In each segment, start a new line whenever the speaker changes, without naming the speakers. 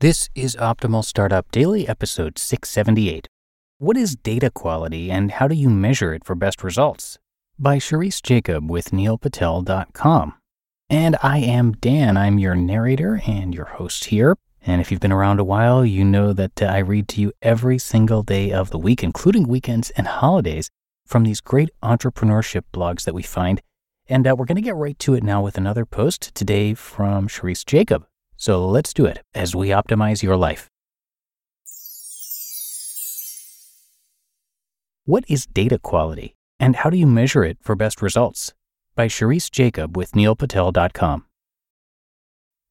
This is Optimal Startup Daily, episode 678. What is data quality and how do you measure it for best results? By Sherice Jacob with neilpatel.com. And I am Dan. I'm your narrator and your host here. And if you've been around a while, you know that uh, I read to you every single day of the week, including weekends and holidays, from these great entrepreneurship blogs that we find. And uh, we're going to get right to it now with another post today from Sherice Jacob. So let's do it as we optimize your life. What is data quality and how do you measure it for best results? By Sherice Jacob with neilpatel.com.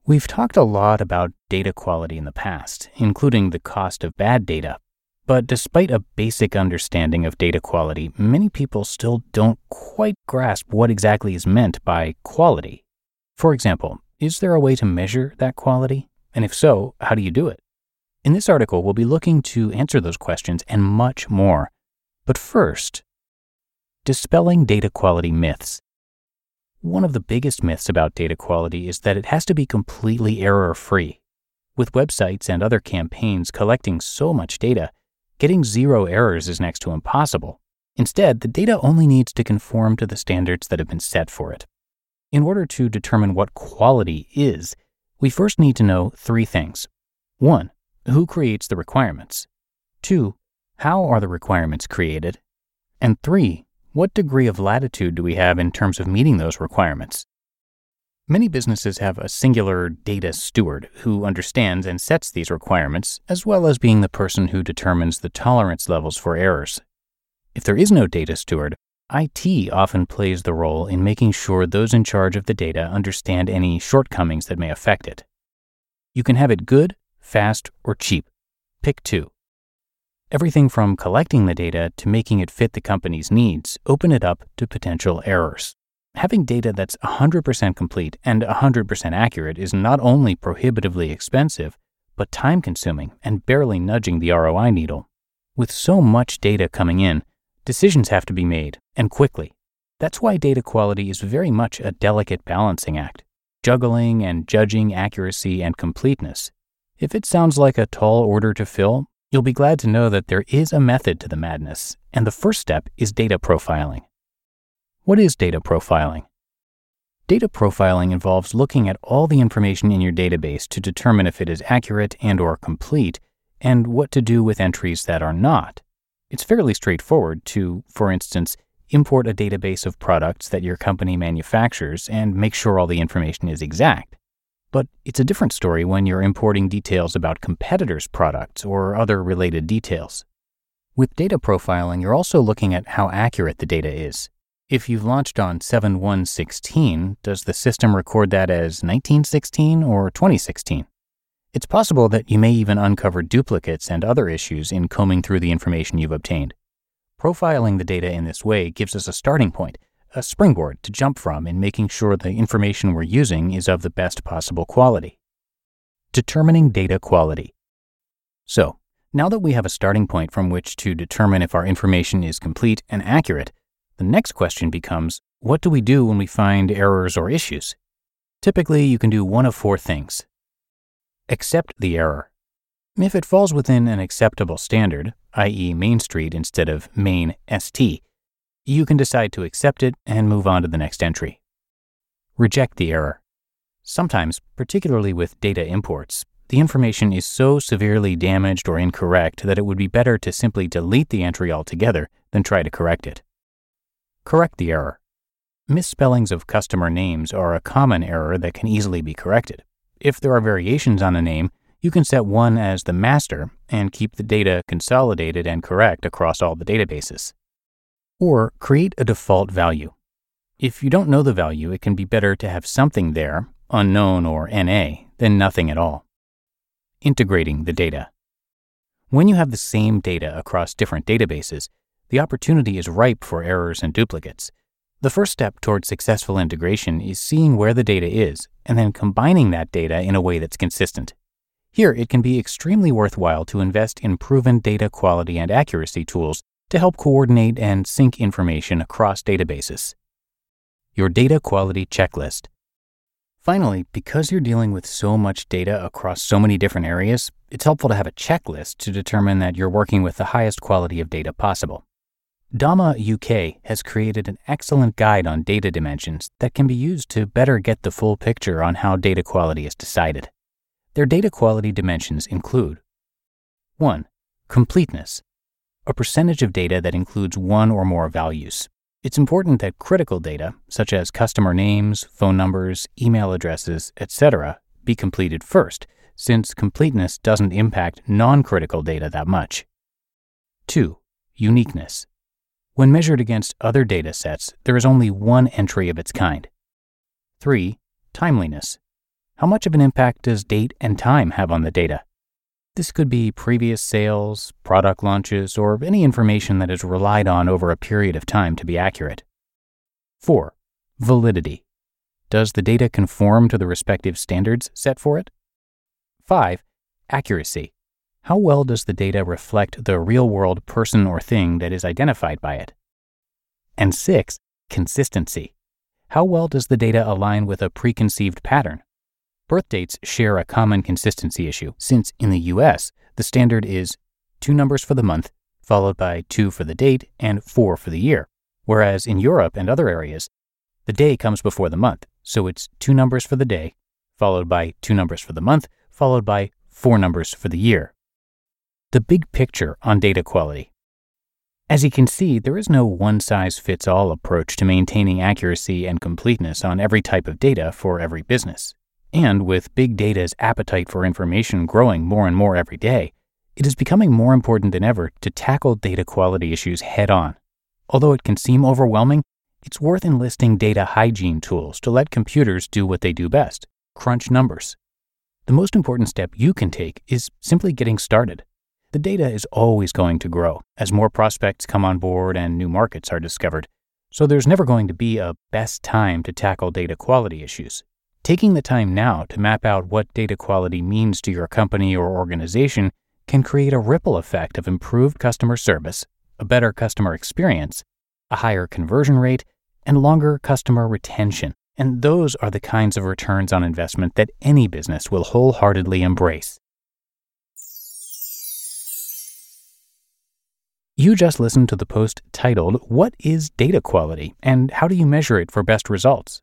We've talked a lot about data quality in the past, including the cost of bad data. But despite a basic understanding of data quality, many people still don't quite grasp what exactly is meant by quality. For example, is there a way to measure that quality? And if so, how do you do it? In this article, we'll be looking to answer those questions and much more. But first, dispelling data quality myths. One of the biggest myths about data quality is that it has to be completely error free. With websites and other campaigns collecting so much data, getting zero errors is next to impossible. Instead, the data only needs to conform to the standards that have been set for it. In order to determine what quality is, we first need to know three things. One, who creates the requirements? Two, how are the requirements created? And three, what degree of latitude do we have in terms of meeting those requirements? Many businesses have a singular data steward who understands and sets these requirements, as well as being the person who determines the tolerance levels for errors. If there is no data steward, IT often plays the role in making sure those in charge of the data understand any shortcomings that may affect it. You can have it good, fast, or cheap. Pick two. Everything from collecting the data to making it fit the company's needs open it up to potential errors. Having data that's 100% complete and 100% accurate is not only prohibitively expensive, but time consuming and barely nudging the ROI needle. With so much data coming in, Decisions have to be made, and quickly. That's why data quality is very much a delicate balancing act, juggling and judging accuracy and completeness. If it sounds like a tall order to fill, you'll be glad to know that there is a method to the madness, and the first step is data profiling. What is data profiling? Data profiling involves looking at all the information in your database to determine if it is accurate and or complete and what to do with entries that are not. It's fairly straightforward to, for instance, import a database of products that your company manufactures and make sure all the information is exact. But it's a different story when you're importing details about competitors' products or other related details. With data profiling, you're also looking at how accurate the data is. If you've launched on 7116, does the system record that as 1916 or 2016? It's possible that you may even uncover duplicates and other issues in combing through the information you've obtained. Profiling the data in this way gives us a starting point, a springboard to jump from in making sure the information we're using is of the best possible quality. Determining data quality. So, now that we have a starting point from which to determine if our information is complete and accurate, the next question becomes what do we do when we find errors or issues? Typically, you can do one of four things accept the error. If it falls within an acceptable standard, i.e., Main Street instead of Main ST, you can decide to accept it and move on to the next entry. Reject the error. Sometimes, particularly with data imports, the information is so severely damaged or incorrect that it would be better to simply delete the entry altogether than try to correct it. Correct the error. Misspellings of customer names are a common error that can easily be corrected. If there are variations on a name, you can set one as the master and keep the data consolidated and correct across all the databases. Or create a default value. If you don't know the value, it can be better to have something there, unknown or NA, than nothing at all. Integrating the data. When you have the same data across different databases, the opportunity is ripe for errors and duplicates. The first step towards successful integration is seeing where the data is and then combining that data in a way that's consistent. Here, it can be extremely worthwhile to invest in proven data quality and accuracy tools to help coordinate and sync information across databases. Your data quality checklist. Finally, because you're dealing with so much data across so many different areas, it's helpful to have a checklist to determine that you're working with the highest quality of data possible. DAMA UK has created an excellent guide on data dimensions that can be used to better get the full picture on how data quality is decided. Their data quality dimensions include 1. Completeness, a percentage of data that includes one or more values. It's important that critical data, such as customer names, phone numbers, email addresses, etc., be completed first, since completeness doesn't impact non critical data that much. 2. Uniqueness. When measured against other data sets, there is only one entry of its kind. 3. Timeliness. How much of an impact does date and time have on the data? This could be previous sales, product launches, or any information that is relied on over a period of time to be accurate. 4. Validity. Does the data conform to the respective standards set for it? 5. Accuracy. How well does the data reflect the real world person or thing that is identified by it? And 6. Consistency. How well does the data align with a preconceived pattern? Birth dates share a common consistency issue, since in the US, the standard is two numbers for the month, followed by two for the date and four for the year, whereas in Europe and other areas, the day comes before the month, so it's two numbers for the day, followed by two numbers for the month, followed by four numbers for the year. The big picture on data quality. As you can see, there is no one size fits all approach to maintaining accuracy and completeness on every type of data for every business. And with big data's appetite for information growing more and more every day, it is becoming more important than ever to tackle data quality issues head on. Although it can seem overwhelming, it's worth enlisting data hygiene tools to let computers do what they do best crunch numbers. The most important step you can take is simply getting started. The data is always going to grow as more prospects come on board and new markets are discovered, so there's never going to be a best time to tackle data quality issues. Taking the time now to map out what data quality means to your company or organization can create a ripple effect of improved customer service, a better customer experience, a higher conversion rate, and longer customer retention. And those are the kinds of returns on investment that any business will wholeheartedly embrace. You just listened to the post titled, What is Data Quality and How Do You Measure It for Best Results?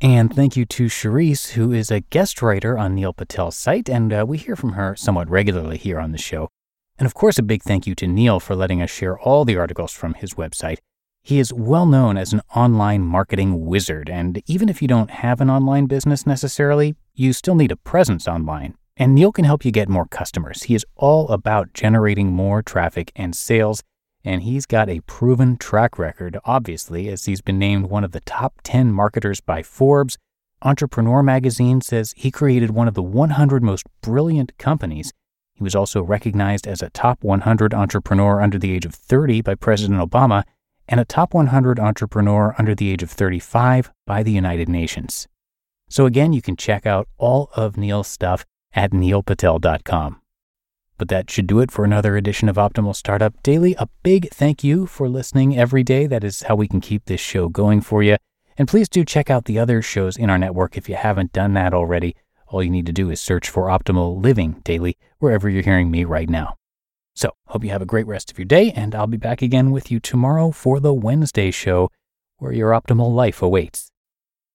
And thank you to Sherice, who is a guest writer on Neil Patel's site, and uh, we hear from her somewhat regularly here on the show. And of course, a big thank you to Neil for letting us share all the articles from his website. He is well known as an online marketing wizard, and even if you don't have an online business necessarily, you still need a presence online. And Neil can help you get more customers. He is all about generating more traffic and sales, and he's got a proven track record, obviously, as he's been named one of the top 10 marketers by Forbes. Entrepreneur magazine says he created one of the 100 most brilliant companies he was also recognized as a top 100 entrepreneur under the age of 30 by President Obama and a top 100 entrepreneur under the age of 35 by the United Nations. So, again, you can check out all of Neil's stuff at neilpatel.com. But that should do it for another edition of Optimal Startup Daily. A big thank you for listening every day. That is how we can keep this show going for you. And please do check out the other shows in our network if you haven't done that already. All you need to do is search for Optimal Living Daily wherever you're hearing me right now. So, hope you have a great rest of your day, and I'll be back again with you tomorrow for the Wednesday show where your optimal life awaits.